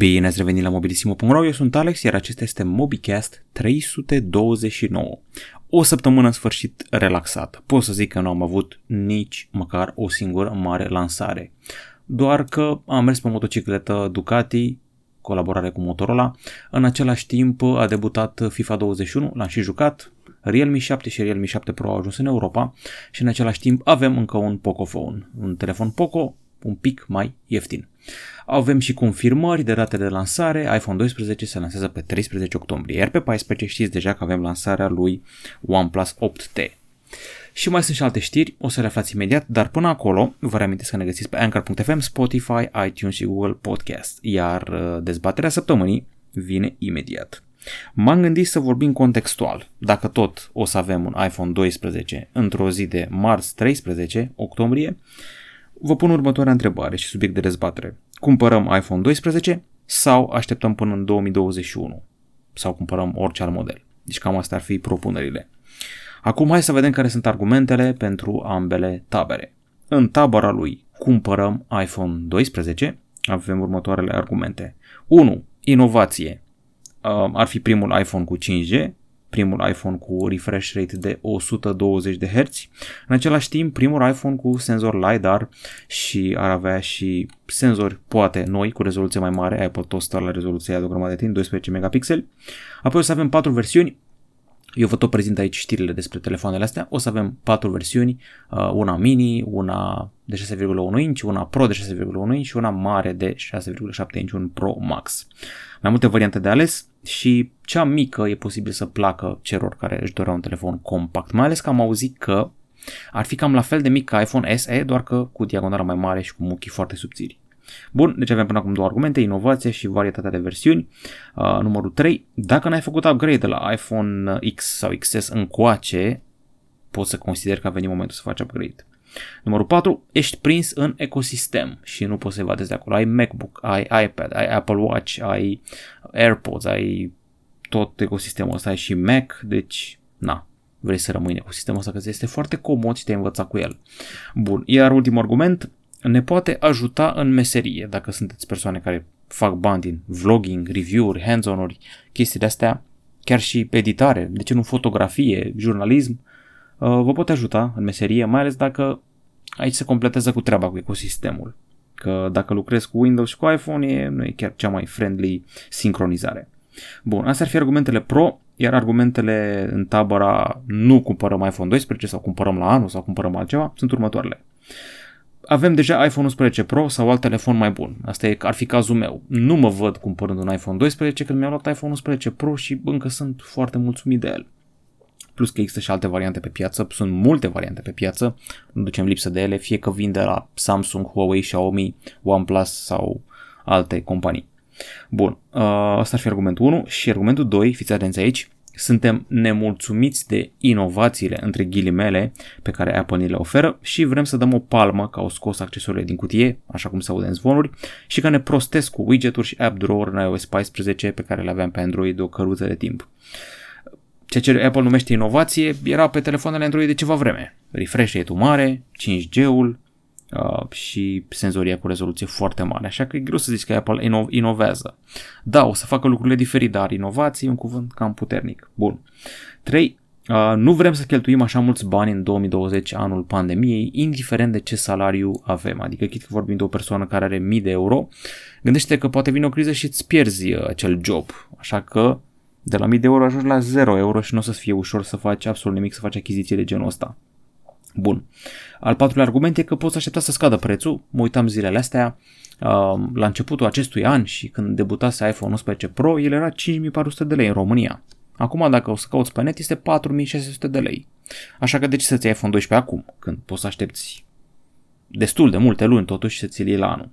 Bine ați revenit la mobilisimo.ro, eu sunt Alex, iar acesta este MobiCast 329. O săptămână în sfârșit relaxată. Pot să zic că nu am avut nici măcar o singură mare lansare. Doar că am mers pe motocicletă Ducati, colaborare cu Motorola. În același timp a debutat FIFA 21, l-am și jucat. Realme 7 și Realme 7 Pro au ajuns în Europa și în același timp avem încă un Pocophone, un telefon Poco un pic mai ieftin. Avem și confirmări de date de lansare, iPhone 12 se lansează pe 13 octombrie, iar pe 14 știți deja că avem lansarea lui OnePlus 8T. Și mai sunt și alte știri, o să le aflați imediat, dar până acolo vă reamintesc că ne găsiți pe Anchor.fm, Spotify, iTunes și Google Podcast, iar uh, dezbaterea săptămânii vine imediat. M-am gândit să vorbim contextual. Dacă tot o să avem un iPhone 12 într-o zi de marți 13 octombrie, vă pun următoarea întrebare și subiect de dezbatere. Cumpărăm iPhone 12 sau așteptăm până în 2021? Sau cumpărăm orice alt model? Deci cam astea ar fi propunerile. Acum hai să vedem care sunt argumentele pentru ambele tabere. În tabăra lui cumpărăm iPhone 12, avem următoarele argumente. 1. Inovație. Ar fi primul iPhone cu 5G, primul iPhone cu refresh rate de 120 de Hz. În același timp, primul iPhone cu senzor LiDAR și ar avea și senzori poate noi cu rezoluție mai mare, Apple tot stă la rezoluția de o grămadă de timp, 12 megapixeli. Apoi o să avem patru versiuni, eu vă tot prezint aici știrile despre telefoanele astea. O să avem patru versiuni, uh, una mini, una de 6,1 inch, una Pro de 6,1 inch și una mare de 6,7 inch, un Pro Max. Mai multe variante de ales și cea mică e posibil să placă celor care își doreau un telefon compact, mai ales că am auzit că ar fi cam la fel de mic ca iPhone SE, doar că cu diagonala mai mare și cu muchii foarte subțiri. Bun, deci avem până acum două argumente, inovație și varietatea de versiuni. Uh, numărul 3, dacă n-ai făcut upgrade de la iPhone X sau XS încoace, poți să consideri că a venit momentul să faci upgrade. Numărul 4, ești prins în ecosistem și nu poți să evadezi de acolo. Ai MacBook, ai iPad, ai Apple Watch, ai AirPods, ai tot ecosistemul ăsta, ai și Mac, deci na, vrei să rămâi în ecosistemul ăsta, că este foarte comod și te-ai învățat cu el. Bun, iar ultimul argument, ne poate ajuta în meserie, dacă sunteți persoane care fac bani din vlogging, review-uri, hands-on-uri, chestii de astea, chiar și editare, de ce nu fotografie, jurnalism, uh, vă pot ajuta în meserie, mai ales dacă aici se completează cu treaba cu ecosistemul. Că dacă lucrezi cu Windows și cu iPhone, e, nu e chiar cea mai friendly sincronizare. Bun, astea ar fi argumentele pro, iar argumentele în tabăra nu cumpărăm iPhone 12 sau cumpărăm la anul sau cumpărăm altceva sunt următoarele avem deja iPhone 11 Pro sau alt telefon mai bun. Asta e, ar fi cazul meu. Nu mă văd cumpărând un iPhone 12 când mi-am luat iPhone 11 Pro și încă sunt foarte mulțumit de el. Plus că există și alte variante pe piață, sunt multe variante pe piață, nu ducem lipsă de ele, fie că vin de la Samsung, Huawei, Xiaomi, OnePlus sau alte companii. Bun, uh, asta ar fi argumentul 1 și argumentul 2, fiți atenți aici, suntem nemulțumiți de inovațiile, între ghilimele, pe care Apple ni le oferă și vrem să dăm o palmă că au scos accesoriile din cutie, așa cum se aude în zvonuri, și că ne prostesc cu widgeturi și app drawer în iOS 14 pe care le aveam pe Android de o căruță de timp. Ceea ce Apple numește inovație era pe telefoanele Android de ceva vreme. Refresh rate mare, 5G-ul, uh, și senzoria cu rezoluție foarte mare, așa că e greu să zici că Apple ino- inovează. Da, o să facă lucrurile diferite, dar inovație e un cuvânt cam puternic. Bun. 3. Uh, nu vrem să cheltuim așa mulți bani în 2020, anul pandemiei, indiferent de ce salariu avem. Adică, chit că vorbim de o persoană care are mii de euro, gândește că poate vine o criză și îți pierzi uh, acel job. Așa că de la 1000 de euro ajungi la 0 euro și nu o să fie ușor să faci absolut nimic, să faci achiziție de genul ăsta. Bun. Al patrulea argument e că poți aștepta să scadă prețul. Mă uitam zilele astea, uh, la începutul acestui an și când debutase iPhone 11 Pro, el era 5400 de lei în România. Acum, dacă o să cauți pe net, este 4600 de lei. Așa că de ce să-ți iei iPhone 12 acum, când poți să aștepți destul de multe luni totuși să ți-l iei la anul?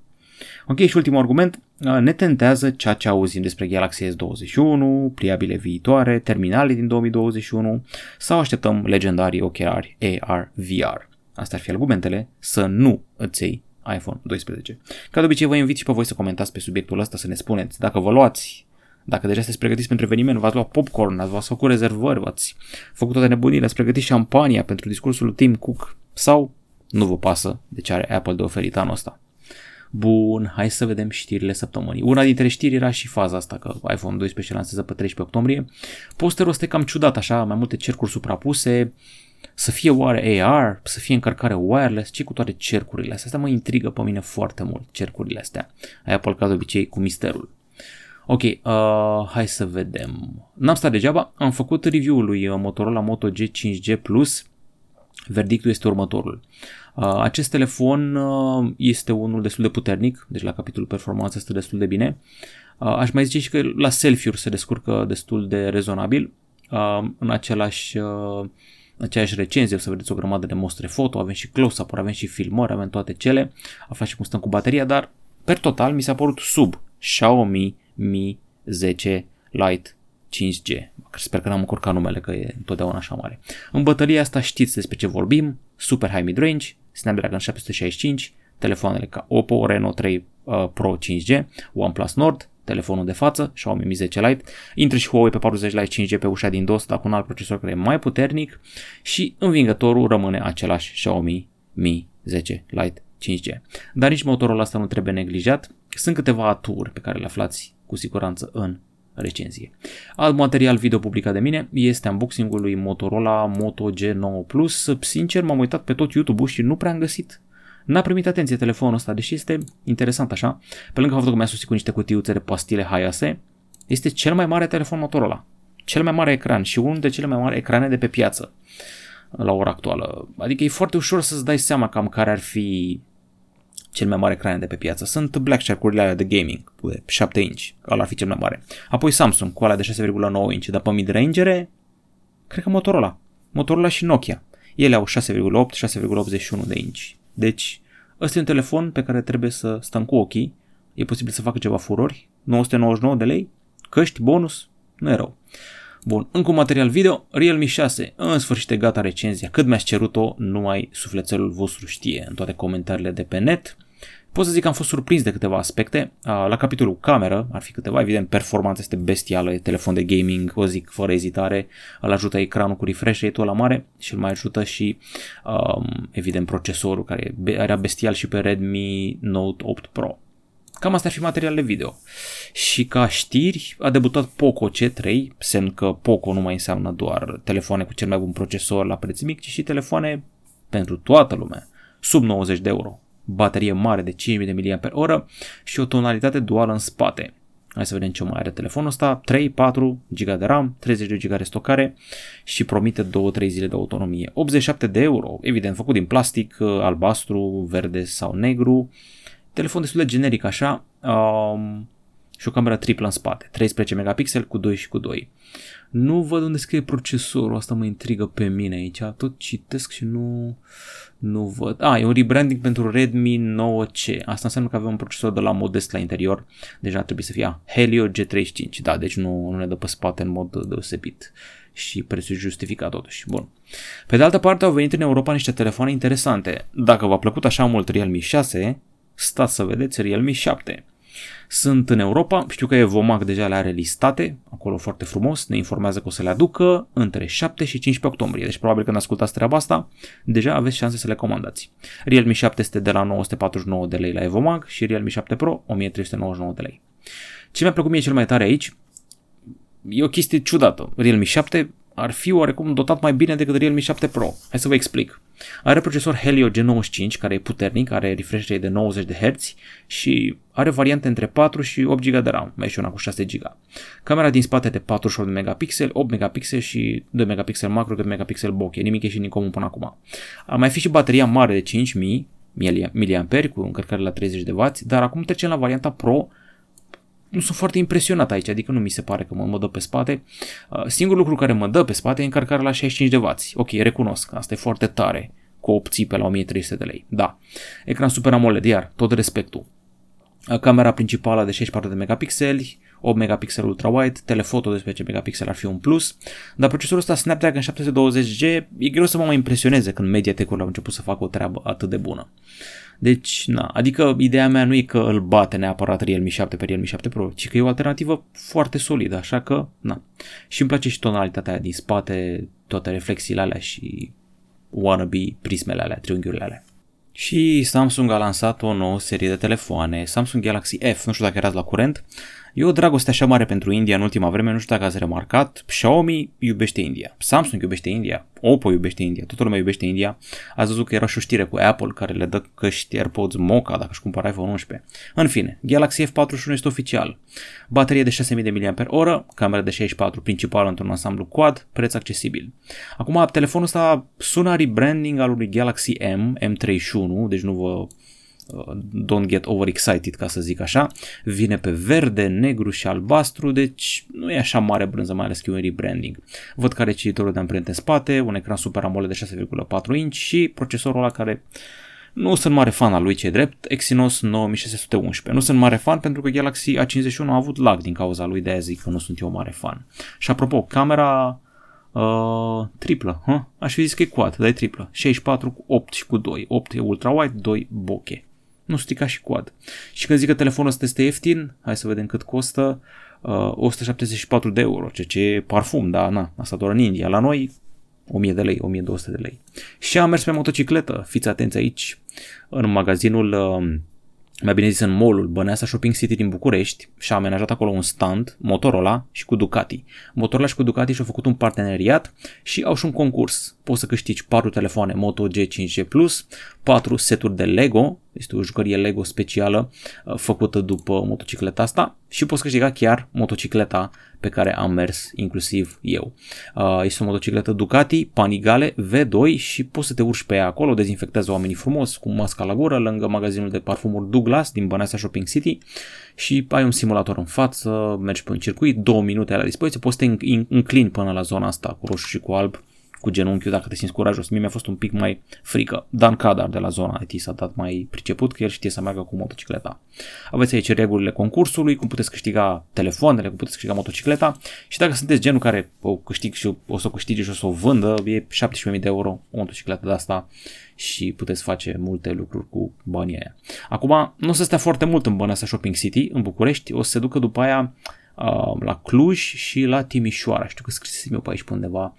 Ok, și ultimul argument, ne tentează ceea ce auzim despre Galaxy S21, pliabile viitoare, terminale din 2021 sau așteptăm legendarii ochelari AR VR. Astea ar fi argumentele să nu îți iei iPhone 12. Ca de obicei vă invit și pe voi să comentați pe subiectul ăsta, să ne spuneți dacă vă luați dacă deja sunteți pregătiți pentru eveniment, v-ați luat popcorn, v-ați făcut rezervări, v-ați făcut toate nebunile, ați pregătit șampania pentru discursul lui Tim Cook sau nu vă pasă de ce are Apple de oferit anul ăsta. Bun, hai să vedem știrile săptămânii. Una dintre știri era și faza asta că iPhone 12 lansează pe 13 octombrie. Posterul ăsta e cam ciudat așa, mai multe cercuri suprapuse, să fie oare AR, să fie încărcare wireless, ce cu toate cercurile astea. Asta mă intrigă pe mine foarte mult, cercurile astea. Ai Apple ca de obicei cu misterul. Ok, uh, hai să vedem. N-am stat degeaba, am făcut review-ul lui Motorola Moto G5G Plus. Verdictul este următorul. Uh, acest telefon uh, este unul destul de puternic, deci la capitolul performanță este destul de bine. Uh, aș mai zice și că la selfie-uri se descurcă destul de rezonabil. Uh, în același uh, aceeași recenzie, o să vedeți o grămadă de mostre foto, avem și close-up avem și filmări, avem toate cele, aflați și cum stăm cu bateria, dar per total mi s-a părut sub Xiaomi Mi 10 Lite 5G. Sper că n-am încurcat numele, că e întotdeauna așa mare. În bătălia asta știți despre ce vorbim, super high mid-range, Snapdragon 765, telefoanele ca Oppo Reno 3 uh, Pro 5G, OnePlus Nord, telefonul de față, Xiaomi Mi 10 Lite, intră și Huawei pe 40 Lite 5G pe ușa din dos, dar cu un alt procesor care e mai puternic și învingătorul rămâne același Xiaomi Mi 10 Lite 5G. Dar nici motorul ăsta nu trebuie neglijat. Sunt câteva aturi pe care le aflați cu siguranță în recenzie. Alt material video publicat de mine este unboxing-ul lui Motorola Moto G9 Plus. Sincer, m-am uitat pe tot YouTube-ul și nu prea am găsit N-a primit atenție telefonul ăsta, deși este interesant așa. Pe lângă faptul că mi-a susținut cu niște cutiuțe de pastile Hayase, este cel mai mare telefon Motorola. Cel mai mare ecran și unul de cele mai mari ecrane de pe piață la ora actuală. Adică e foarte ușor să-ți dai seama cam care ar fi cel mai mare ecran de pe piață. Sunt Black Shark-urile alea de gaming, cu 7 inch, ăla ar fi cel mai mare. Apoi Samsung cu alea de 6,9 inch, dar pe mid-range cred că Motorola. Motorola și Nokia. Ele au 6,8, 6,81 de inch. Deci, ăsta e un telefon pe care trebuie să stăm cu ochii. E posibil să facă ceva furori. 999 de lei, căști, bonus, nu e rău. Bun, încă un material video, Realme 6, în sfârșit e gata recenzia, cât mi-ați cerut-o, numai sufletelul vostru știe în toate comentariile de pe net. Pot să zic că am fost surprins de câteva aspecte. La capitolul cameră ar fi câteva, evident, performanța este bestială, e telefon de gaming, o zic fără ezitare, îl ajută ecranul cu refresh rate-ul la mare și îl mai ajută și, um, evident, procesorul care era bestial și pe Redmi Note 8 Pro. Cam astea ar fi materialele video. Și ca știri, a debutat Poco C3, semn că Poco nu mai înseamnă doar telefoane cu cel mai bun procesor la preț mic, ci și telefoane pentru toată lumea, sub 90 de euro baterie mare de 5000 de mAh și o tonalitate duală în spate. Hai să vedem ce mai are telefonul ăsta. 3-4 GB de RAM, 30 de GB de stocare și promite 2-3 zile de autonomie. 87 de euro, evident făcut din plastic, albastru, verde sau negru. Telefon destul de generic așa um, și o cameră triplă în spate. 13 megapixel cu 2 și cu 2. Nu văd unde scrie procesorul, asta mă intrigă pe mine aici. Tot citesc și nu, nu văd. Ah, e un rebranding pentru Redmi 9C. Asta înseamnă că avem un procesor de la modest la interior. Deja trebuie să fie ah, Helio G35. Da, deci nu, nu ne dă pe spate în mod deosebit. Și prețul justificat totuși. Bun. Pe de altă parte au venit în Europa niște telefoane interesante. Dacă v-a plăcut așa mult Realme 6, stați să vedeți Realme 7. Sunt în Europa, știu că Evomac deja le are listate, acolo foarte frumos, ne informează că o să le aducă între 7 și 15 octombrie, deci probabil când ascultați treaba asta, deja aveți șanse să le comandați. Realme 7 este de la 949 de lei la Evomac și Realme 7 Pro 1399 de lei. Ce mi-a plăcut mie cel mai tare aici, e o chestie ciudată. Realme 7 ar fi oarecum dotat mai bine decât Realme 7 Pro. Hai să vă explic. Are procesor Helio G95 care e puternic, are refresh rate de 90 de Hz și are variante între 4 și 8 GB de RAM, mai și una cu 6 GB. Camera din spate de 48 megapixel, 8 megapixel și 2 megapixel macro, 2 megapixel bokeh, nimic ieșit din comun până acum. A mai fi și bateria mare de 5000 mAh cu încărcare la 30 de W, dar acum trecem la varianta Pro nu sunt foarte impresionat aici, adică nu mi se pare că mă, mă dă pe spate. Uh, singurul lucru care mă dă pe spate e încărcarea la 65 de W. Ok, recunosc, asta e foarte tare, cu opții pe la 1300 de lei. Da. Ecran Super AMOLED, iar tot respectul. Uh, camera principală de 64 de megapixeli, 8 megapixel ultra-wide, telefoto de 10 megapixel ar fi un plus, dar procesorul ăsta Snapdragon 720G e greu să mă mai impresioneze când Mediatek-ul au început să facă o treabă atât de bună. Deci, na, adică ideea mea nu e că îl bate neapărat Realme 7 pe Realme 7 Pro, ci că e o alternativă foarte solidă, așa că, na. Și îmi place și tonalitatea aia din spate, toate reflexiile alea și wannabe prismele alea, triunghiurile alea. Și Samsung a lansat o nouă serie de telefoane, Samsung Galaxy F, nu știu dacă erați la curent, E o dragoste așa mare pentru India în ultima vreme, nu știu dacă ați remarcat, Xiaomi iubește India, Samsung iubește India, Oppo iubește India, toată lumea iubește India. Ați văzut că era și o știre cu Apple care le dă căști AirPods Mocha dacă își cumpără iPhone 11. În fine, Galaxy F41 este oficial. Baterie de 6000 de mAh, cameră de 64 principală într-un ansamblu quad, preț accesibil. Acum, telefonul ăsta sună rebranding al unui Galaxy M, M31, deci nu vă don't get overexcited, ca să zic așa, vine pe verde, negru și albastru, deci nu e așa mare brânză, mai ales că e un rebranding. Văd care e cititorul de amprente în spate, un ecran Super AMOLED de 6,4 inch și procesorul ăla care nu sunt mare fan al lui ce drept, Exynos 9611. Nu sunt mare fan pentru că Galaxy A51 a avut lag din cauza lui, de aia zic că nu sunt eu mare fan. Și apropo, camera uh, triplă, huh? aș fi zis că e quad, dar e triplă. 64 cu 8 și cu 2. 8 e ultra-wide, 2 bokeh nu strica și coad. Și când zic că telefonul ăsta este ieftin, hai să vedem cât costă, uh, 174 de euro, ceea ce e parfum, da, na, asta doar în India. La noi 1000 de lei, 1200 de lei. Și am mers pe motocicletă, fiți atenți aici, în magazinul uh, mai bine zis în mall-ul Băneasa Shopping City din București și a amenajat acolo un stand, Motorola și cu Ducati. Motorola și cu Ducati și-au făcut un parteneriat și au și un concurs. Poți să câștigi 4 telefoane Moto G5G+, 4 seturi de Lego, este o jucărie Lego specială uh, făcută după motocicleta asta și poți câștiga chiar motocicleta pe care am mers inclusiv eu. Uh, este o motocicletă Ducati Panigale V2 și poți să te urci pe ea acolo, dezinfectează oamenii frumos cu masca la gură lângă magazinul de parfumuri Douglas din Băneasa Shopping City și ai un simulator în față, mergi pe un circuit, două minute la dispoziție, poți să te înclini până la zona asta cu roșu și cu alb cu genunchiul dacă te simți curajos. Mie mi-a fost un pic mai frică. Dan Cadar de la zona IT s-a dat mai priceput că el știe să meargă cu motocicleta. Aveți aici regulile concursului, cum puteți câștiga telefoanele, cum puteți câștiga motocicleta și dacă sunteți genul care o câștig și o să o câștige și o să o vândă, e 17.000 de euro o motocicletă de asta și puteți face multe lucruri cu banii aia. Acum, nu o să stea foarte mult în Băneasa Shopping City, în București, o să se ducă după aia uh, la Cluj și la Timișoara. Știu că scrisesem eu pe aici pe undeva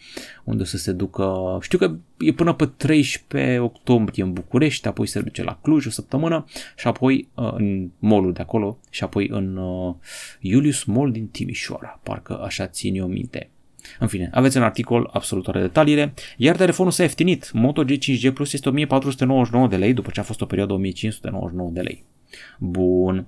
unde o să se ducă, știu că e până pe 13 octombrie în București, apoi se duce la Cluj o săptămână și apoi uh, în molul de acolo și apoi în uh, Julius Mall din Timișoara, parcă așa țin eu minte. În fine, aveți un articol absolut toate detaliile, iar telefonul s-a ieftinit. Moto G5G Plus este 1499 de lei, după ce a fost o perioadă 1599 de lei. Bun.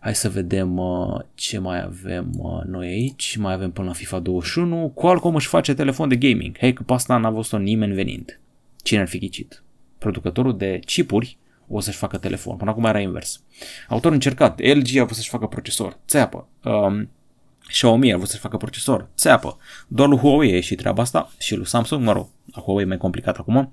Hai să vedem uh, ce mai avem uh, noi aici. Mai avem până la FIFA 21. Qualcomm își face telefon de gaming. Hei, că pe asta n-a văzut-o nimeni venind. Cine ar fi ghicit? Producătorul de chipuri o să-și facă telefon. Până acum era invers. Autor încercat. LG a vrut să-și facă procesor. Țeapă. Um, Xiaomi a vrut să-și facă procesor. Țeapă. Doar lui Huawei e și treaba asta și lui Samsung, mă rog, la Huawei e mai complicat acum.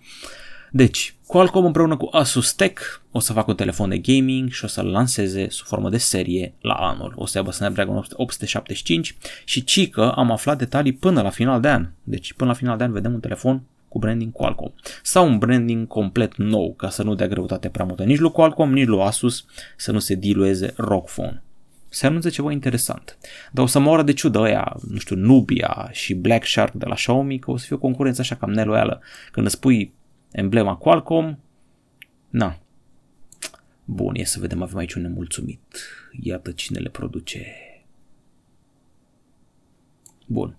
Deci, Qualcomm împreună cu Asus Tech o să facă un telefon de gaming și o să-l lanseze sub formă de serie la anul. O să aibă Snapdragon 875 și ci că am aflat detalii până la final de an. Deci până la final de an vedem un telefon cu branding Qualcomm. Sau un branding complet nou, ca să nu dea greutate prea multă nici lui Qualcomm, nici lui Asus, să nu se dilueze ROG Phone. Se anunță ceva interesant. Dar o să moră de ciudă ăia, nu știu, Nubia și Black Shark de la Xiaomi, că o să fie o concurență așa cam neloială. Când îți pui emblema Qualcomm, na. Bun, e să vedem, avem aici un nemulțumit. Iată cine le produce. Bun.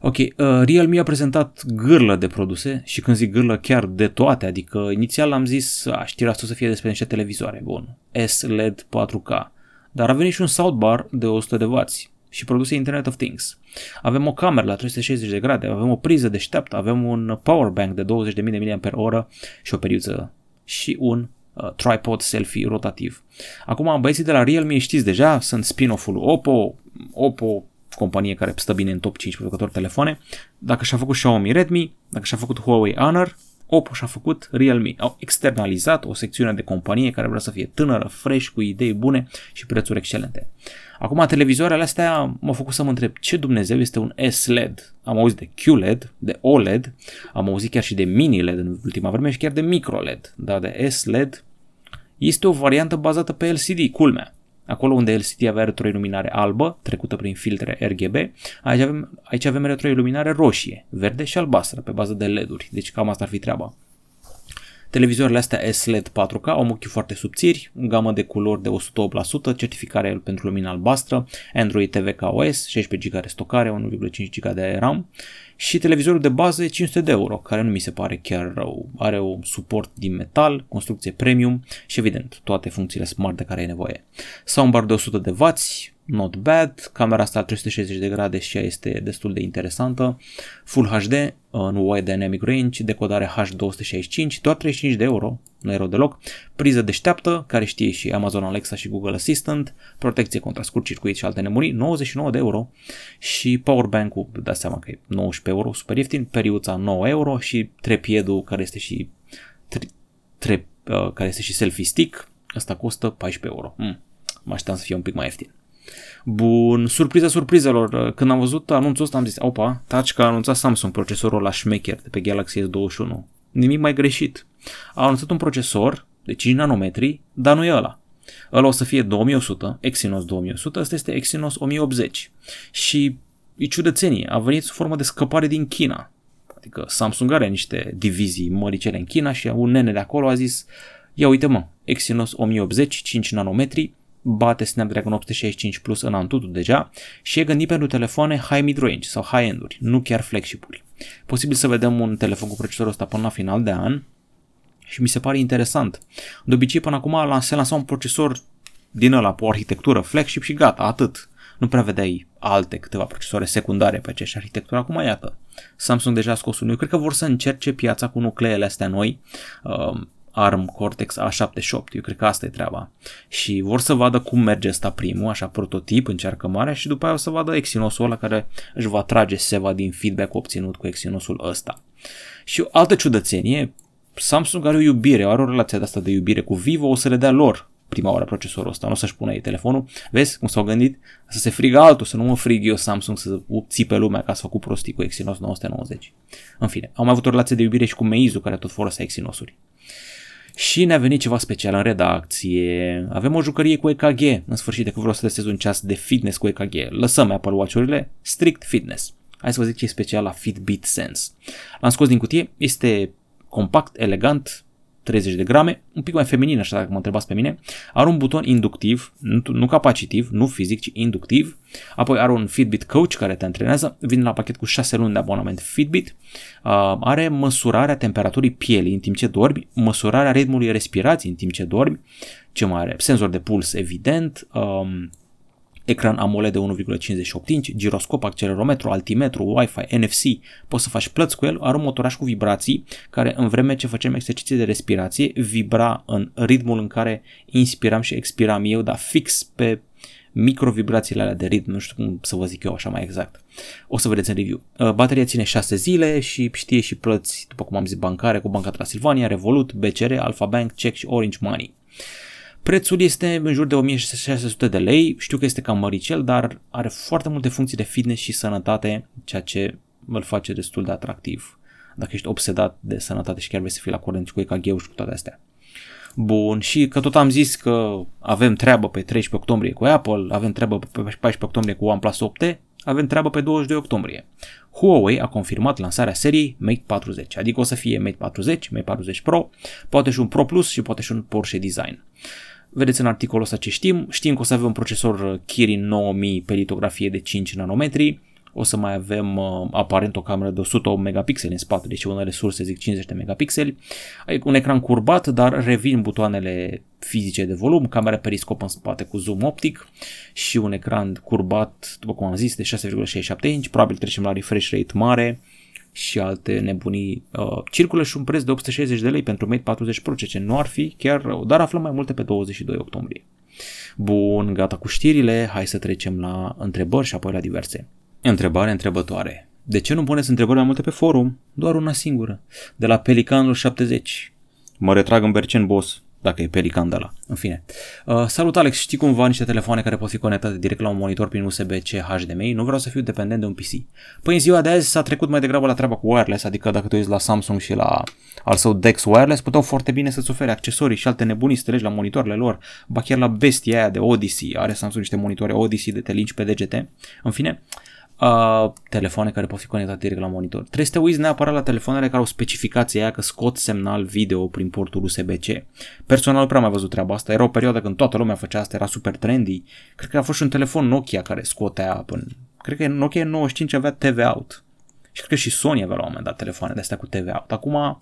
Ok, uh, Realme a prezentat gârlă de produse și când zic gârlă chiar de toate, adică inițial am zis, a, știrea asta o să fie despre niște televizoare, bun, S-LED 4K, dar a venit și un soundbar de 100 de W și produse Internet of Things. Avem o cameră la 360 de grade, avem o priză deșteaptă, avem un power bank de 20.000 de mAh și o periuță și un uh, tripod selfie rotativ. Acum, băieții de la Realme știți deja, sunt spin-off-ul Oppo, Oppo companie care stă bine în top 5 producători telefoane. Dacă și-a făcut Xiaomi Redmi, dacă și-a făcut Huawei Honor, Oppo și-a făcut Realme. Au externalizat o secțiune de companie care vrea să fie tânără, fresh, cu idei bune și prețuri excelente. Acum, televizoarele astea m-au făcut să mă întreb ce Dumnezeu este un S-LED. Am auzit de QLED, de OLED, am auzit chiar și de mini-LED în ultima vreme și chiar de micro-LED, dar de S-LED este o variantă bazată pe LCD, culmea. Acolo unde LCD avea retroiluminare albă, trecută prin filtre RGB, aici avem, aici avem retroiluminare roșie, verde și albastră, pe bază de LED-uri. Deci cam asta ar fi treaba. Televizoarele astea S-LED 4K au ochi foarte subțiri, gamă de culori de 108%, certificare pentru lumină albastră, Android TV ca OS, 16 GB de stocare, 1,5 GB de RAM și televizorul de bază e 500 de euro, care nu mi se pare chiar rău. Are un suport din metal, construcție premium și evident toate funcțiile smart de care ai nevoie. Soundbar de 100 de W, not bad, camera asta 360 de grade și ea este destul de interesantă, Full HD, în Wide Dynamic Range, decodare H265, doar 35 de euro, nu e rău deloc, priză deșteaptă, care știe și Amazon Alexa și Google Assistant, protecție contra scurt circuit și alte nebunii, 99 de euro și powerbank-ul, dați seama că e 19 euro, super ieftin, periuța 9 euro și trepiedul care este și tre, tre, uh, care este și selfie stick, asta costă 14 euro. Mm, mă așteptam să fie un pic mai ieftin. Bun, surpriza surprizelor. Când am văzut anunțul ăsta am zis, opa, taci că a anunțat Samsung procesorul la șmecher de pe Galaxy S21. Nimic mai greșit. A anunțat un procesor de 5 nanometri, dar nu e ăla. Ăla o să fie 2100, Exynos 2100, ăsta este Exynos 1080. Și e ciudățenie, a venit sub formă de scăpare din China. Adică Samsung are niște divizii măricele în China și un nene de acolo a zis, ia uite mă, Exynos 1080, 5 nanometri, bate Snapdragon 865 Plus în Antutu deja și e gândit pentru telefoane high mid-range sau high-end-uri, nu chiar flagship-uri. Posibil să vedem un telefon cu procesorul ăsta până la final de an și mi se pare interesant. De obicei până acum se lansa un procesor din ăla pe o arhitectură flagship și gata, atât. Nu prea vedeai alte câteva procesoare secundare pe aceeași arhitectură. Acum iată, Samsung deja a scos unul. Eu cred că vor să încerce piața cu nucleele astea noi. Uh, ARM Cortex A78. Eu cred că asta e treaba. Și vor să vadă cum merge ăsta primul, așa prototip, încearcă mare și după aia o să vadă Exynosul ăla care își va trage seva din feedback obținut cu Exynosul ăsta. Și o altă ciudățenie, Samsung are o iubire, are o relație de asta de iubire cu Vivo, o să le dea lor prima oară procesorul ăsta, nu o să-și pună ei telefonul. Vezi cum s-au gândit? Să se frigă altul, să nu mă frig eu Samsung să țipe lumea ca să făcut prostii cu Exynos 990. În fine, am mai avut o relație de iubire și cu Meizu, care tot folosea Exynosuri. Și ne-a venit ceva special în redacție. Avem o jucărie cu EKG. În sfârșit, dacă vreau să testez un ceas de fitness cu EKG, lăsăm Apple Watch-urile strict fitness. Hai să vă zic ce e special la Fitbit Sense. L-am scos din cutie, este compact, elegant, 30 de grame, un pic mai feminin, așa dacă mă întrebați pe mine. Are un buton inductiv, nu, nu capacitiv, nu fizic, ci inductiv. Apoi are un Fitbit Coach care te antrenează, vine la pachet cu 6 luni de abonament Fitbit. Uh, are măsurarea temperaturii pielii în timp ce dormi, măsurarea ritmului respirației în timp ce dormi, ce mai are? Senzor de puls, evident, um, ecran AMOLED de 1,58 inch, giroscop, accelerometru, altimetru, Wi-Fi, NFC, poți să faci plăți cu el, are un motoraj cu vibrații care în vreme ce facem exerciții de respirație vibra în ritmul în care inspiram și expiram eu, dar fix pe microvibrațiile alea de ritm, nu știu cum să vă zic eu așa mai exact. O să vedeți în review. Uh, bateria ține 6 zile și știe și plăți, după cum am zis, bancare cu Banca Transilvania, Revolut, BCR, Alpha Bank, Check și Orange Money. Prețul este în jur de 1600 de lei, știu că este cam măricel, dar are foarte multe funcții de fitness și sănătate, ceea ce îl face destul de atractiv. Dacă ești obsedat de sănătate și chiar vrei să fii la curent cu EKG-ul și cu toate astea. Bun, și că tot am zis că avem treabă pe 13 octombrie cu Apple, avem treabă pe 14 octombrie cu OnePlus 8 avem treabă pe 22 octombrie. Huawei a confirmat lansarea seriei Mate 40, adică o să fie Mate 40, Mate 40 Pro, poate și un Pro Plus și poate și un Porsche Design. Vedeți în articolul ăsta ce știm. Știm că o să avem un procesor Kirin 9000 pe litografie de 5 nanometri. O să mai avem uh, aparent o cameră de 108 megapixeli în spate, deci unele surse zic 50 de megapixeli. Un ecran curbat, dar revin butoanele fizice de volum, camera periscop în spate cu zoom optic și un ecran curbat, după cum am zis, de 6,67 inch. Probabil trecem la refresh rate mare și alte nebunii. Uh, circulă și un preț de 860 de lei pentru Mate 40 Pro, ce nu ar fi chiar rău, dar aflăm mai multe pe 22 octombrie. Bun, gata cu știrile, hai să trecem la întrebări și apoi la diverse. Întrebare întrebătoare. De ce nu puneți întrebări mai multe pe forum? Doar una singură. De la Pelicanul 70. Mă retrag în Bercen, boss dacă e pelican de la. În fine. Uh, salut Alex, știi cumva niște telefoane care pot fi conectate direct la un monitor prin USB-C HDMI? Nu vreau să fiu dependent de un PC. Păi în ziua de azi s-a trecut mai degrabă la treaba cu wireless, adică dacă te uiți la Samsung și la al său Dex Wireless, puteau foarte bine să-ți ofere accesorii și alte nebunii să la monitoarele lor, ba chiar la bestia aia de Odyssey, are Samsung niște monitoare Odyssey de te linci pe DGT. În fine, uh, telefoane care pot fi conectate direct la monitor. Trebuie să te uiți neapărat la telefoanele care au specificația aia că scot semnal video prin portul USB-C. Personal nu prea am mai văzut treaba asta. Era o perioadă când toată lumea făcea asta, era super trendy. Cred că a fost și un telefon Nokia care scotea până... Cred că Nokia 95 avea TV out. Și cred că și Sony avea la un moment dat telefoane de astea cu TV out. Acum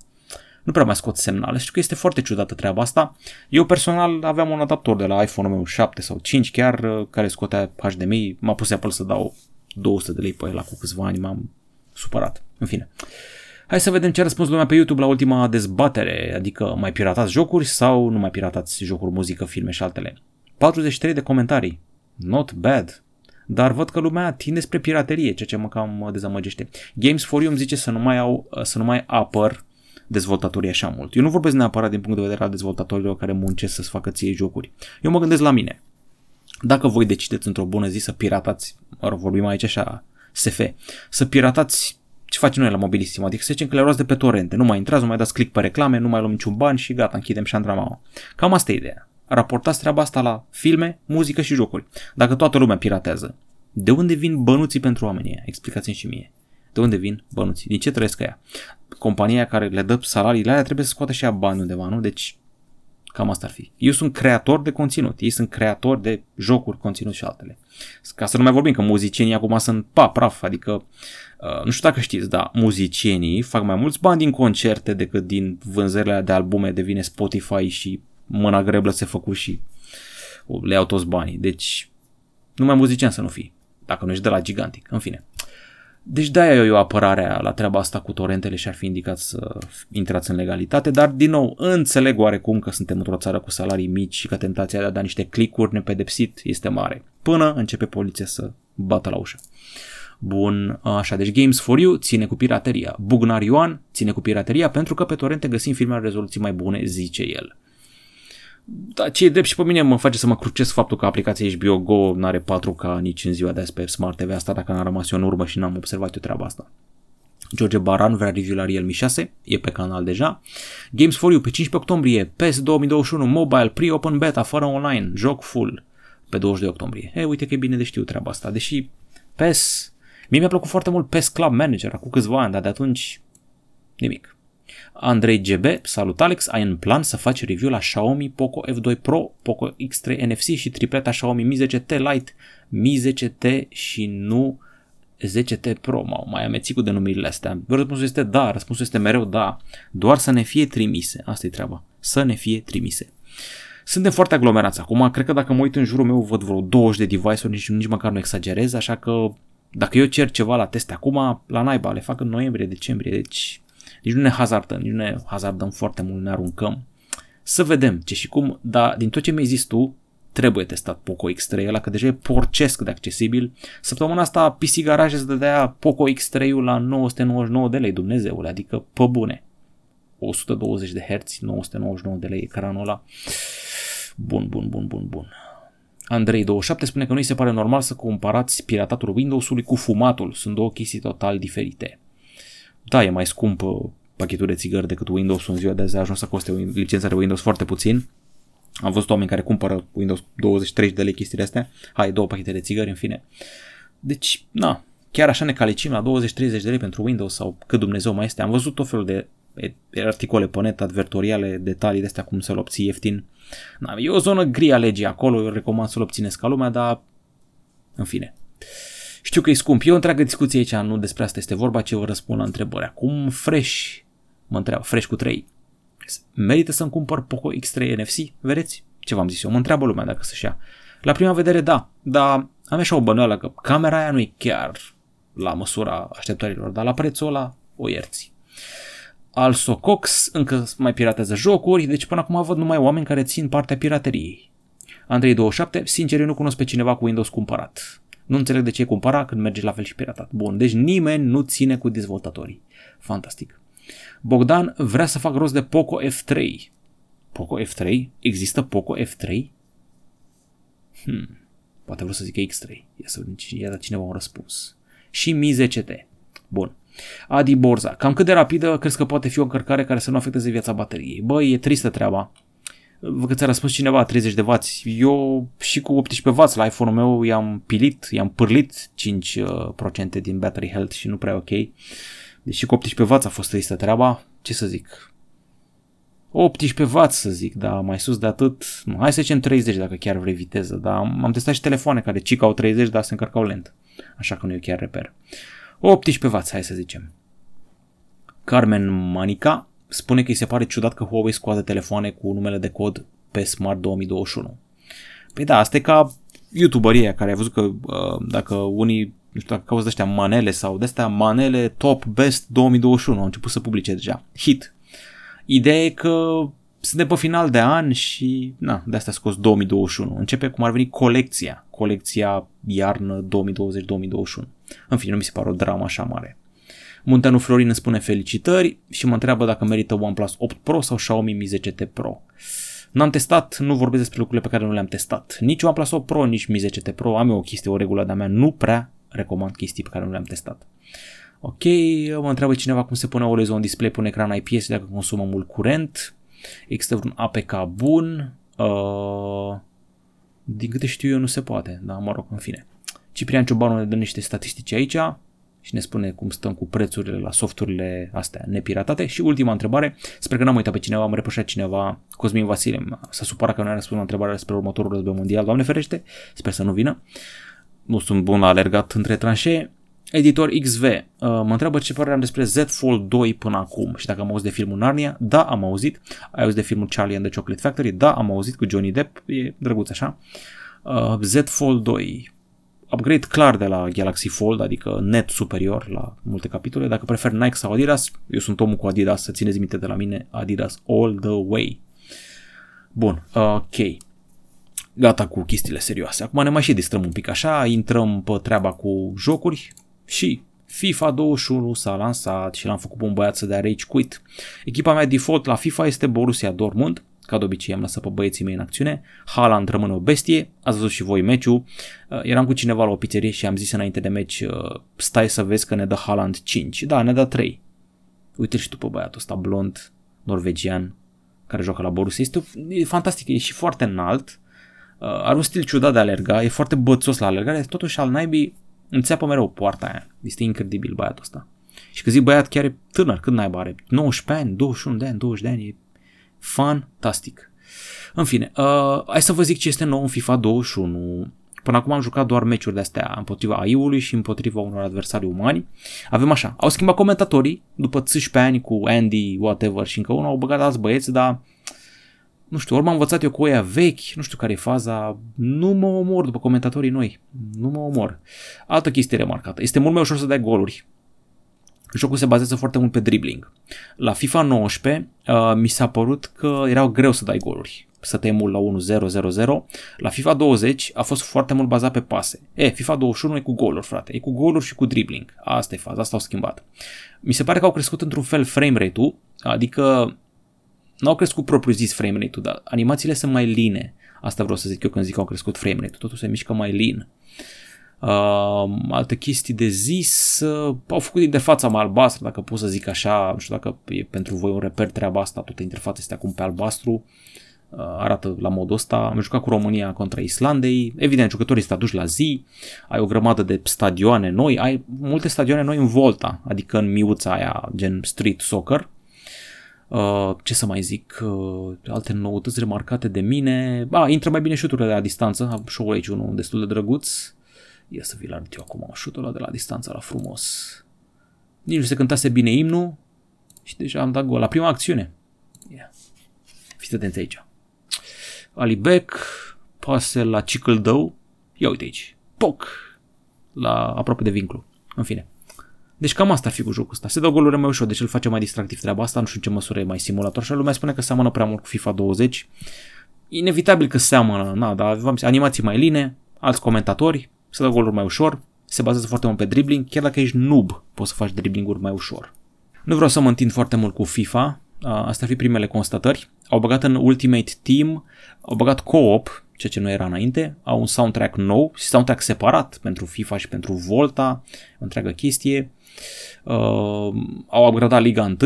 nu prea mai scot semnale. Știu că este foarte ciudată treaba asta. Eu personal aveam un adaptor de la iPhone-ul meu 7 sau 5 chiar uh, care scotea HDMI. M-a pus Apple să dau 200 de lei pe el cu câțiva ani, m-am supărat. În fine. Hai să vedem ce a răspuns lumea pe YouTube la ultima dezbatere, adică mai piratați jocuri sau nu mai piratați jocuri, muzică, filme și altele. 43 de comentarii. Not bad. Dar văd că lumea tinde spre piraterie, ceea ce mă cam dezamăgește. Games for You îmi zice să nu mai, au, să nu mai apăr dezvoltatorii așa mult. Eu nu vorbesc neapărat din punct de vedere al dezvoltatorilor care muncesc să-ți facă ție jocuri. Eu mă gândesc la mine. Dacă voi decideți într-o bună zi să piratați, mă rog, vorbim aici așa, SF, să piratați ce facem noi la mobilistim, adică să zicem că le luați de pe torente, nu mai intrați, nu mai dați click pe reclame, nu mai luăm niciun bani și gata, închidem șandramaua. Cam asta e ideea. Raportați treaba asta la filme, muzică și jocuri. Dacă toată lumea piratează, de unde vin bănuții pentru oamenii Explicați-mi și mie. De unde vin bănuții? Din ce trăiesc ea? Compania care le dă salariile alea trebuie să scoată și ea bani undeva, nu? Deci Cam asta ar fi. Eu sunt creator de conținut, ei sunt creatori de jocuri, conținut și altele. Ca să nu mai vorbim că muzicienii acum sunt pa, praf, adică uh, nu știu dacă știți, dar muzicienii fac mai mulți bani din concerte decât din vânzările de albume, devine Spotify și mâna greblă se făcu și le iau toți banii. Deci numai muzician să nu fii, dacă nu ești de la gigantic, în fine. Deci de-aia eu apărarea la treaba asta cu torentele și ar fi indicat să intrați în legalitate, dar din nou înțeleg oarecum că suntem într-o țară cu salarii mici și că tentația de a da niște clicuri nepedepsit este mare, până începe poliția să bată la ușă. Bun, așa, deci Games for You ține cu pirateria. Bugnar Ioan ține cu pirateria pentru că pe torrente găsim filme la rezoluții mai bune, zice el. Da, ce e drept și pe mine mă face să mă crucesc faptul că aplicația HBO Go nu are 4K nici în ziua de azi pe Smart TV, asta dacă n-a rămas eu în urmă și n-am observat eu treaba asta. George Baran vrea review la Realme 6, e pe canal deja. Games for You pe 15 octombrie, PES 2021, mobile, pre-open beta, fără online, joc full pe 22 octombrie. E, uite că e bine de știu treaba asta, deși PES, mie mi-a plăcut foarte mult PES Club Manager, acum câțiva ani, dar de atunci nimic. Andrei GB, salut Alex, ai în plan să faci review la Xiaomi Poco F2 Pro, Poco X3 NFC și tripleta Xiaomi Mi 10T Lite, Mi 10T și nu 10T Pro, m-au mai amețit cu denumirile astea. Răspunsul este da, răspunsul este mereu da, doar să ne fie trimise, asta e treaba, să ne fie trimise. Suntem foarte aglomerați acum, cred că dacă mă uit în jurul meu văd vreo 20 de device-uri, nici, nici măcar nu exagerez, așa că dacă eu cer ceva la teste acum, la naiba, le fac în noiembrie, decembrie, deci nici nu ne hazardăm, nici nu ne hazardăm foarte mult, ne aruncăm. Să vedem ce și cum, dar din tot ce mi-ai zis tu, trebuie testat Poco X3 ăla, că deja e porcesc de accesibil. Săptămâna asta PC Garage îți dădea Poco X3-ul la 999 de lei, Dumnezeule, adică pe bune. 120 de Hz, 999 de lei ecranul ăla. Bun, bun, bun, bun, bun. Andrei27 spune că nu îi se pare normal să comparați piratatul Windows-ului cu fumatul. Sunt două chestii total diferite da, e mai scump uh, pachetul de țigări decât Windows în ziua de azi a ajuns să coste licența de Windows foarte puțin. Am văzut oameni care cumpără Windows 23 de lei chestiile astea. Hai, două pachete de țigări, în fine. Deci, na, chiar așa ne calicim la 20-30 de lei pentru Windows sau cât Dumnezeu mai este. Am văzut tot felul de articole pe net, advertoriale, detalii de astea cum să-l obții ieftin. Na, e o zonă gri a legii acolo, eu recomand să-l obțineți ca lumea, dar în fine. Știu că e scump. E o întreagă discuție aici, nu despre asta este vorba, ce vă răspund la întrebări. Acum Fresh, mă întreabă, Fresh cu 3. Merită să-mi cumpăr Poco X3 NFC? Vedeți? Ce v-am zis eu? Mă întreabă lumea dacă să-și ia. La prima vedere, da, dar am așa o bănuială că camera aia nu e chiar la măsura așteptărilor, dar la prețul ăla o ierți. Also Cox încă mai piratează jocuri, deci până acum văd numai oameni care țin partea pirateriei. Andrei27, sincer eu nu cunosc pe cineva cu Windows cumpărat. Nu înțeleg de ce e cumpăra când merge la fel și piratat. Bun, deci nimeni nu ține cu dezvoltatorii. Fantastic. Bogdan vrea să fac rost de Poco F3. Poco F3? Există Poco F3? Hmm. Poate vreau să zic X3. Ia să ia cineva un răspuns. Și Mi 10T. Bun. Adi Borza. Cam cât de rapidă crezi că poate fi o încărcare care să nu afecteze viața bateriei? Băi, e tristă treaba. Văd că ți-a răspuns cineva 30 de W. Eu și cu 18 W la iPhone-ul meu i-am pilit, i-am pârlit 5% din battery health și nu prea ok. Deși cu 18 W a fost tristă treaba, ce să zic, 18 W să zic, dar mai sus de atât, nu, hai să zicem 30 dacă chiar vrei viteză, dar am, am testat și telefoane care cic au 30, dar se încărcau lent, așa că nu e chiar reper. 18 W, hai să zicem. Carmen Manica spune că îi se pare ciudat că Huawei scoate telefoane cu numele de cod pe Smart 2021. Păi da, asta e ca youtuberii care ai văzut că uh, dacă unii nu știu dacă caută ăștia manele sau de astea manele top best 2021 au început să publice deja. Hit. Ideea e că suntem pe final de an și na, de asta a scos 2021. Începe cum ar veni colecția, colecția iarnă 2020-2021. În fine, nu mi se pare o dramă așa mare. Munteanu Florin îmi spune felicitări și mă întreabă dacă merită OnePlus 8 Pro sau Xiaomi Mi 10T Pro. N-am testat, nu vorbesc despre lucrurile pe care nu le-am testat. Nici OnePlus 8 Pro, nici Mi 10T Pro. Am eu o chestie, o regulă de-a mea. Nu prea recomand chestii pe care nu le-am testat. Ok, mă întreabă cineva cum se pune Always On Display pe un ecran IPS dacă consumă mult curent. Există un APK bun. Uh, din câte știu eu nu se poate, dar mă rog, în fine. Ciprian Ciobanu ne dă niște statistici aici și ne spune cum stăm cu prețurile la softurile astea nepiratate. Și ultima întrebare, sper că n-am uitat pe cineva, am repășat cineva, Cosmin Vasile, s-a supărat că nu a răspuns la întrebarea despre următorul război mondial, Doamne ferește, sper să nu vină. Nu sunt bun la alergat între tranșee. Editor XV uh, mă întreabă ce părere am despre Z Fold 2 până acum și dacă am auzit de filmul Narnia, da, am auzit. Ai auzit de filmul Charlie and the Chocolate Factory? Da, am auzit cu Johnny Depp, e drăguț așa. Uh, Z Fold 2, upgrade clar de la Galaxy Fold, adică net superior la multe capitole. Dacă prefer Nike sau Adidas, eu sunt omul cu Adidas, să țineți minte de la mine, Adidas all the way. Bun, ok. Gata cu chestiile serioase. Acum ne mai și distrăm un pic așa, intrăm pe treaba cu jocuri și FIFA 21 s-a lansat și l-am făcut pe un băiat să dea rage quit. Echipa mea default la FIFA este Borussia Dortmund, ca de obicei am lăsat pe băieții mei în acțiune. Haaland rămâne o bestie, ați văzut și voi meciul. Uh, eram cu cineva la o pizzerie și am zis înainte de meci, uh, stai să vezi că ne dă Haaland 5. Da, ne dă 3. Uite și tu pe băiatul ăsta blond, norvegian, care joacă la Borussia. Este e fantastic, e și foarte înalt. Uh, are un stil ciudat de a alerga, e foarte bățos la alergare, totuși al naibii înțeapă mereu poarta aia. Este incredibil băiatul ăsta. Și că zic băiat chiar e tânăr, cât naiba are? 19 ani, 21 de ani, 20 de ani, e fantastic. În fine, uh, hai să vă zic ce este nou în FIFA 21. Până acum am jucat doar meciuri de astea împotriva AI-ului și împotriva unor adversari umani. Avem așa, au schimbat comentatorii după 18 ani cu Andy, whatever și încă unul, au băgat alți băieți, dar nu știu, ori m-am învățat eu cu oia vechi, nu știu care e faza, nu mă omor după comentatorii noi, nu mă omor. Altă chestie remarcată, este mult mai ușor să dai goluri. Jocul se bazează foarte mult pe dribbling. La FIFA 19 uh, mi s-a părut că era greu să dai goluri, să te mult la 1-0-0-0. La FIFA 20 a fost foarte mult bazat pe pase. E, FIFA 21 e cu goluri, frate, e cu goluri și cu dribbling. Asta e faza, asta au schimbat. Mi se pare că au crescut într-un fel frame rate-ul, adică nu au crescut propriu zis frame rate-ul, dar animațiile sunt mai line. Asta vreau să zic eu când zic că au crescut frame rate-ul, totul se mișcă mai lean. Uh, alte chestii de zis, uh, au făcut de fața mai albastră, dacă pot să zic așa, nu știu dacă e pentru voi un reper treaba asta, toată interfața este acum pe albastru, uh, arată la modul ăsta. Am jucat cu România contra Islandei, evident, jucătorii sunt aduși la zi, ai o grămadă de stadioane noi, ai multe stadioane noi în Volta, adică în miuța aia, gen street soccer, Uh, ce să mai zic, uh, alte noutăți remarcate de mine. Ba, intră mai bine șuturile de la distanță, am și aici unul destul de drăguț. Ia să vi-l arăt eu acum, șutul ăla de la distanță, la frumos. Nici nu se cântase bine imnul și deja am dat gol la prima acțiune. Yeah. Fiți atenți aici. Alibec, pase la Cicăldău, ia uite aici, poc, la aproape de vinclu. În fine. Deci cam asta ar fi cu jocul ăsta. Se dă goluri mai ușor, deci îl face mai distractiv treaba asta, nu știu în ce măsură e mai simulator și lumea spune că seamănă prea mult cu FIFA 20. Inevitabil că seamănă, na, dar v-am zis, animații mai line, alți comentatori, se dă goluri mai ușor, se bazează foarte mult pe dribbling, chiar dacă ești noob, poți să faci dribbling-uri mai ușor. Nu vreau să mă întind foarte mult cu FIFA, astea ar fi primele constatări. Au băgat în Ultimate Team, au băgat co-op, ceea ce nu era înainte, au un soundtrack nou și soundtrack separat pentru FIFA și pentru Volta, o întreagă chestie. Uh, au upgradat Liga 1,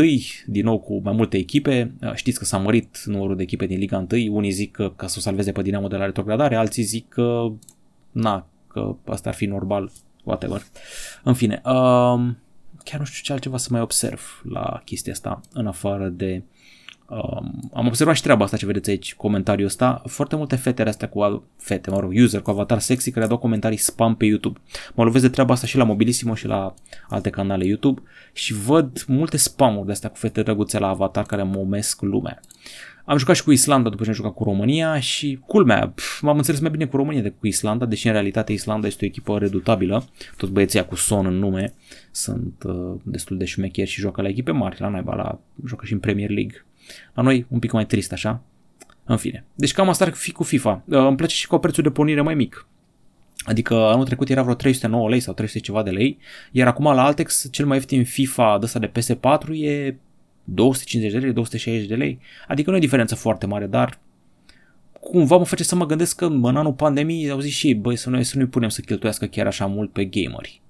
din nou cu mai multe echipe. Uh, știți că s-a mărit numărul de echipe din Liga 1. Unii zic că ca să o salveze pe Dinamo de la retrogradare, alții zic că na, că asta ar fi normal, whatever. În fine, uh, chiar nu știu ce altceva să mai observ la chestia asta, în afară de Um, am observat și treaba asta ce vedeți aici, comentariul ăsta, foarte multe fete astea cu fete, mă rog, user cu avatar sexy care dau comentarii spam pe YouTube. Mă lovesc de treaba asta și la Mobilissimo și la alte canale YouTube și văd multe spamuri de astea cu fete drăguțe la avatar care mă omesc lumea. Am jucat și cu Islanda după ce am jucat cu România și culmea, pf, m-am înțeles mai bine cu România decât cu Islanda, deși în realitate Islanda este o echipă redutabilă, tot băieții cu son în nume sunt uh, destul de șmecheri și joacă la echipe mari, la naiba, la, joacă și în Premier League. La noi un pic mai trist așa. În fine. Deci cam asta ar fi cu FIFA. Uh, îmi place și cu prețul de pornire mai mic. Adică anul trecut era vreo 309 lei sau 300 ceva de lei, iar acum la Altex cel mai ieftin FIFA de de PS4 e 250 de lei, 260 de lei. Adică nu e diferență foarte mare, dar cumva mă face să mă gândesc că în anul pandemiei au zis și ei, băi, să noi să nu punem să cheltuiască chiar așa mult pe gameri.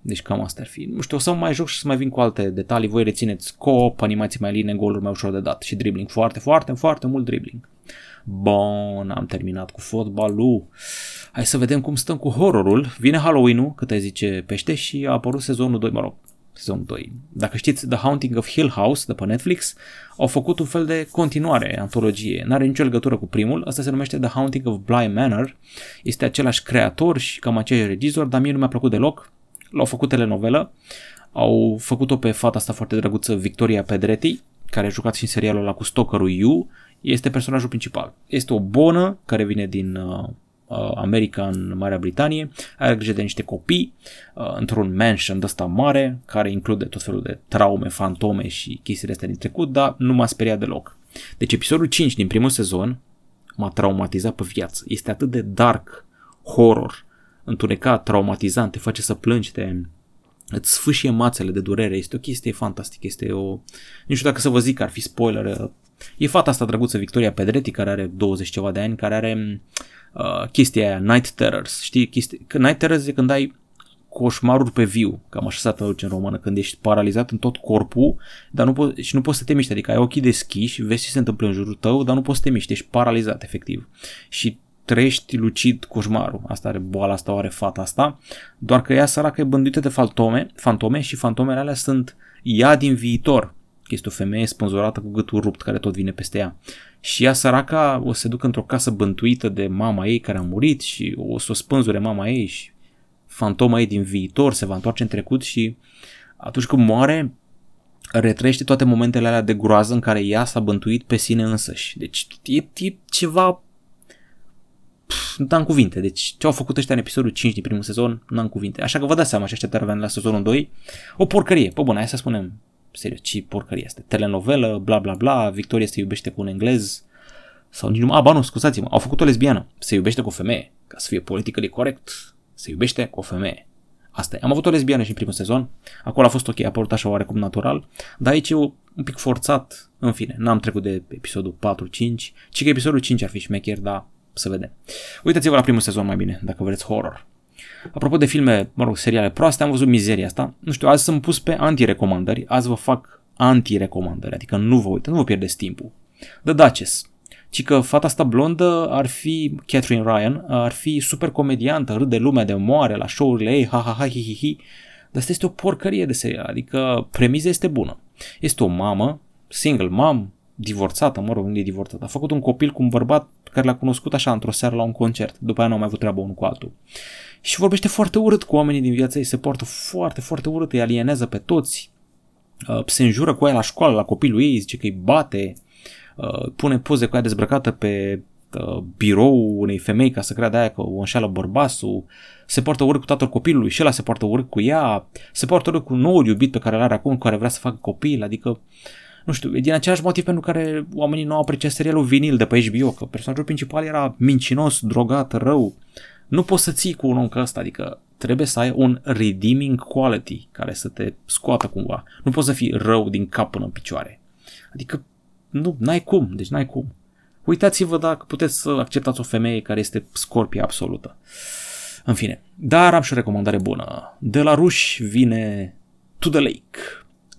Deci cam asta ar fi. Nu știu, o să mai joc și să mai vin cu alte detalii. Voi rețineți co-op, animații mai line, goluri mai ușor de dat și dribbling. Foarte, foarte, foarte mult dribbling. Bun, am terminat cu fotbalul. Hai să vedem cum stăm cu horrorul. Vine Halloween-ul, cât ai zice pește, și a apărut sezonul 2, mă rog, sezonul 2. Dacă știți The Haunting of Hill House de pe Netflix, au făcut un fel de continuare, antologie. N-are nicio legătură cu primul, asta se numește The Haunting of Bly Manor. Este același creator și cam același regizor, dar mie nu mi-a plăcut deloc l-au făcut telenovelă, au făcut-o pe fata asta foarte drăguță Victoria Pedretti, care a jucat și în serialul ăla cu Stalkerul You, este personajul principal. Este o bonă care vine din uh, uh, America în Marea Britanie, are grijă de niște copii uh, într-un mansion de ăsta mare, care include tot felul de traume, fantome și chestiile astea din trecut, dar nu m-a speriat deloc. Deci episodul 5 din primul sezon m-a traumatizat pe viață. Este atât de dark, horror, întunecat, traumatizant, te face să plângi, te, îți sfâșie mațele de durere, este o chestie fantastică, este o... Nu știu dacă să vă zic că ar fi spoiler, e fata asta drăguță, Victoria Pedretti, care are 20 ceva de ani, care are uh, chestia aia, Night Terrors, știi? Chestia, Night Terrors e când ai coșmaruri pe viu, cam așa se traduce în română, când ești paralizat în tot corpul dar nu po- și nu poți să te miști, adică ai ochii deschiși, vezi ce se întâmplă în jurul tău, dar nu poți să te miști, ești paralizat efectiv. Și trăiești lucid coșmarul. Asta are boala asta, o are fata asta. Doar că ea săracă e bânduită de fantome, fantome și fantomele alea sunt ea din viitor. Este o femeie spânzurată cu gâtul rupt care tot vine peste ea. Și ea săraca o se ducă într-o casă bântuită de mama ei care a murit și o să o spânzure mama ei și fantoma ei din viitor se va întoarce în trecut și atunci când moare retrăiește toate momentele alea de groază în care ea s-a bântuit pe sine însăși. Deci e, e ceva nu am cuvinte. Deci ce au făcut ăștia în episodul 5 din primul sezon, nu am cuvinte. Așa că vă dați seama ce așteptare la sezonul 2. O porcărie. Pă bun, hai să spunem serios, ce porcărie este. Telenovelă, bla bla bla, Victoria se iubește cu un englez sau nici nu, a, ba nu, scuzați-mă, au făcut o lesbiană, se iubește cu o femeie, ca să fie politically corect, se iubește cu o femeie. Asta e. Am avut o lesbiană și în primul sezon, acolo a fost ok, a apărut așa oarecum natural, dar aici e un pic forțat, în fine, n-am trecut de episodul 4-5, ci că episodul 5 ar fi șmecher, dar să vedem. Uitați-vă la primul sezon mai bine, dacă vreți horror. Apropo de filme, mă rog, seriale proaste, am văzut mizeria asta. Nu știu, azi sunt pus pe anti-recomandări, azi vă fac anti-recomandări, adică nu vă uitați, nu vă pierdeți timpul. The Duchess. Ci că fata asta blondă ar fi, Catherine Ryan, ar fi super comediantă, râde lumea de moare la show-urile ei, ha ha ha hi hi hi. Dar asta este o porcărie de serial, adică premiza este bună. Este o mamă, single mom, divorțată, mă rog, nu e divorțată, a făcut un copil cu un bărbat care l-a cunoscut așa într-o seară la un concert. După aia nu au mai avut treabă unul cu altul. Și vorbește foarte urât cu oamenii din viața ei, se poartă foarte, foarte urât, îi alienează pe toți, uh, se înjură cu ea la școală, la copilul ei, zice că îi bate, uh, pune poze cu ea dezbrăcată pe uh, birou unei femei ca să creadă aia că o înșeală bărbasul, se poartă urât cu tatăl copilului și ăla se poartă urât cu ea, se poartă urât cu noul iubit pe care îl are acum, cu care vrea să facă copil, adică nu știu, e din același motiv pentru care oamenii nu au apreciat serialul vinil de pe HBO, că personajul principal era mincinos, drogat, rău. Nu poți să ții cu un om ca ăsta, adică trebuie să ai un redeeming quality care să te scoată cumva. Nu poți să fii rău din cap până în picioare. Adică nu, n-ai cum, deci n-ai cum. Uitați-vă dacă puteți să acceptați o femeie care este scorpie absolută. În fine, dar am și o recomandare bună. De la ruși vine To the Lake.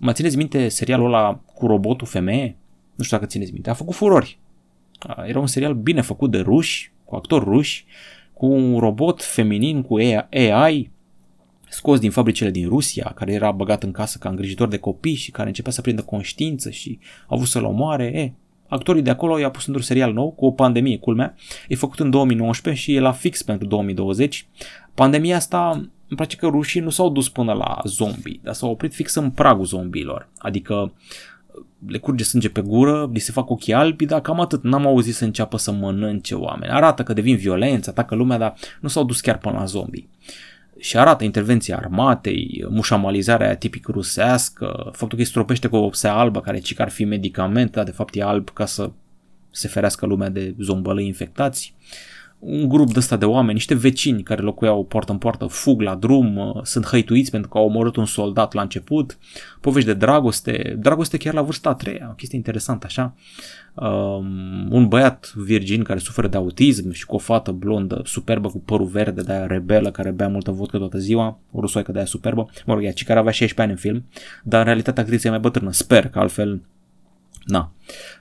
Mă țineți minte serialul ăla cu robotul femeie? Nu știu dacă țineți minte. A făcut furori. Era un serial bine făcut de ruși, cu actori ruși, cu un robot feminin, cu AI, scos din fabricile din Rusia, care era băgat în casă ca îngrijitor de copii și care începea să prindă conștiință și a avut să-l omoare. E, actorii de acolo i-a pus într-un serial nou cu o pandemie, culmea. E făcut în 2019 și e la fix pentru 2020. Pandemia asta, îmi place că rușii nu s-au dus până la zombie, dar s-au oprit fix în pragul zombiilor. Adică le curge sânge pe gură, li se fac ochii albi, dar cam atât. N-am auzit să înceapă să mănânce oameni. Arată că devin violenți, atacă lumea, dar nu s-au dus chiar până la zombie și arată intervenția armatei, mușamalizarea aia tipic rusească, faptul că îi stropește cu o opsea albă care ci că ar fi medicament, dar de fapt e alb ca să se ferească lumea de zombălăi infectați. Un grup de ăsta de oameni, niște vecini care locuiau poartă în poartă, fug la drum, sunt hăituiți pentru că au omorât un soldat la început, povești de dragoste, dragoste chiar la vârsta a treia, o chestie interesantă așa. Uh, um, un băiat virgin care suferă de autism și cu o fată blondă superbă cu părul verde, de aia rebelă, care bea multă vodcă toată ziua, o rusoaică de aia superbă, mă rog, ea, ci care avea 16 ani în film, dar în realitate actrița e mai bătrână, sper că altfel, na,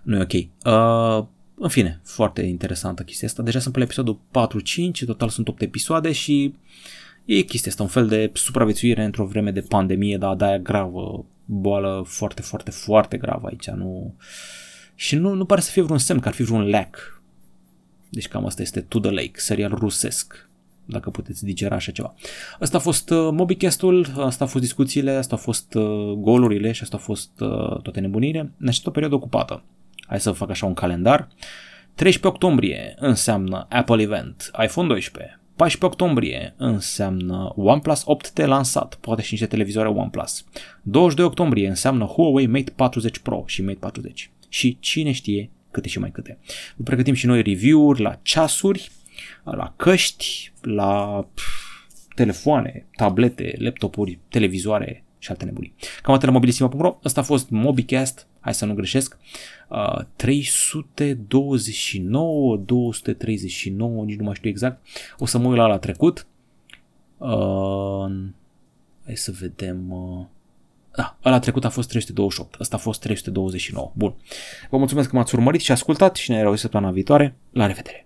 nu e ok. Uh, în fine, foarte interesantă chestia asta. Deja sunt pe episodul 4-5, total sunt 8 episoade și e chestia asta, un fel de supraviețuire într-o vreme de pandemie, dar de aia gravă, boală foarte, foarte, foarte gravă aici, nu... Uh, și nu, nu pare să fie vreun semn că ar fi vreun lack. Deci cam asta este To The Lake, serial rusesc dacă puteți digera așa ceva. Asta a fost uh, MobiCast-ul, asta a fost discuțiile, asta a fost uh, golurile și asta a fost uh, toate nebunire. Ne aștept o perioadă ocupată. Hai să fac așa un calendar. 13 octombrie înseamnă Apple Event, iPhone 12. 14 octombrie înseamnă OnePlus 8T lansat, poate și niște televizoare OnePlus. 22 octombrie înseamnă Huawei Mate 40 Pro și Mate 40 și cine știe câte și mai câte. Pregătim și noi review-uri la ceasuri, la căști, la telefoane, tablete, laptopuri, televizoare și alte nebunii. Cam atât la mobilisima.ro. Asta a fost MobiCast, hai să nu greșesc, uh, 329, 239, nici nu mai știu exact. O să mă uit la la trecut. Uh, hai să vedem... Uh, da, ăla trecut a fost 328, ăsta a fost 329. Bun. Vă mulțumesc că m-ați urmărit și ascultat și ne reauzim săptămâna viitoare. La revedere!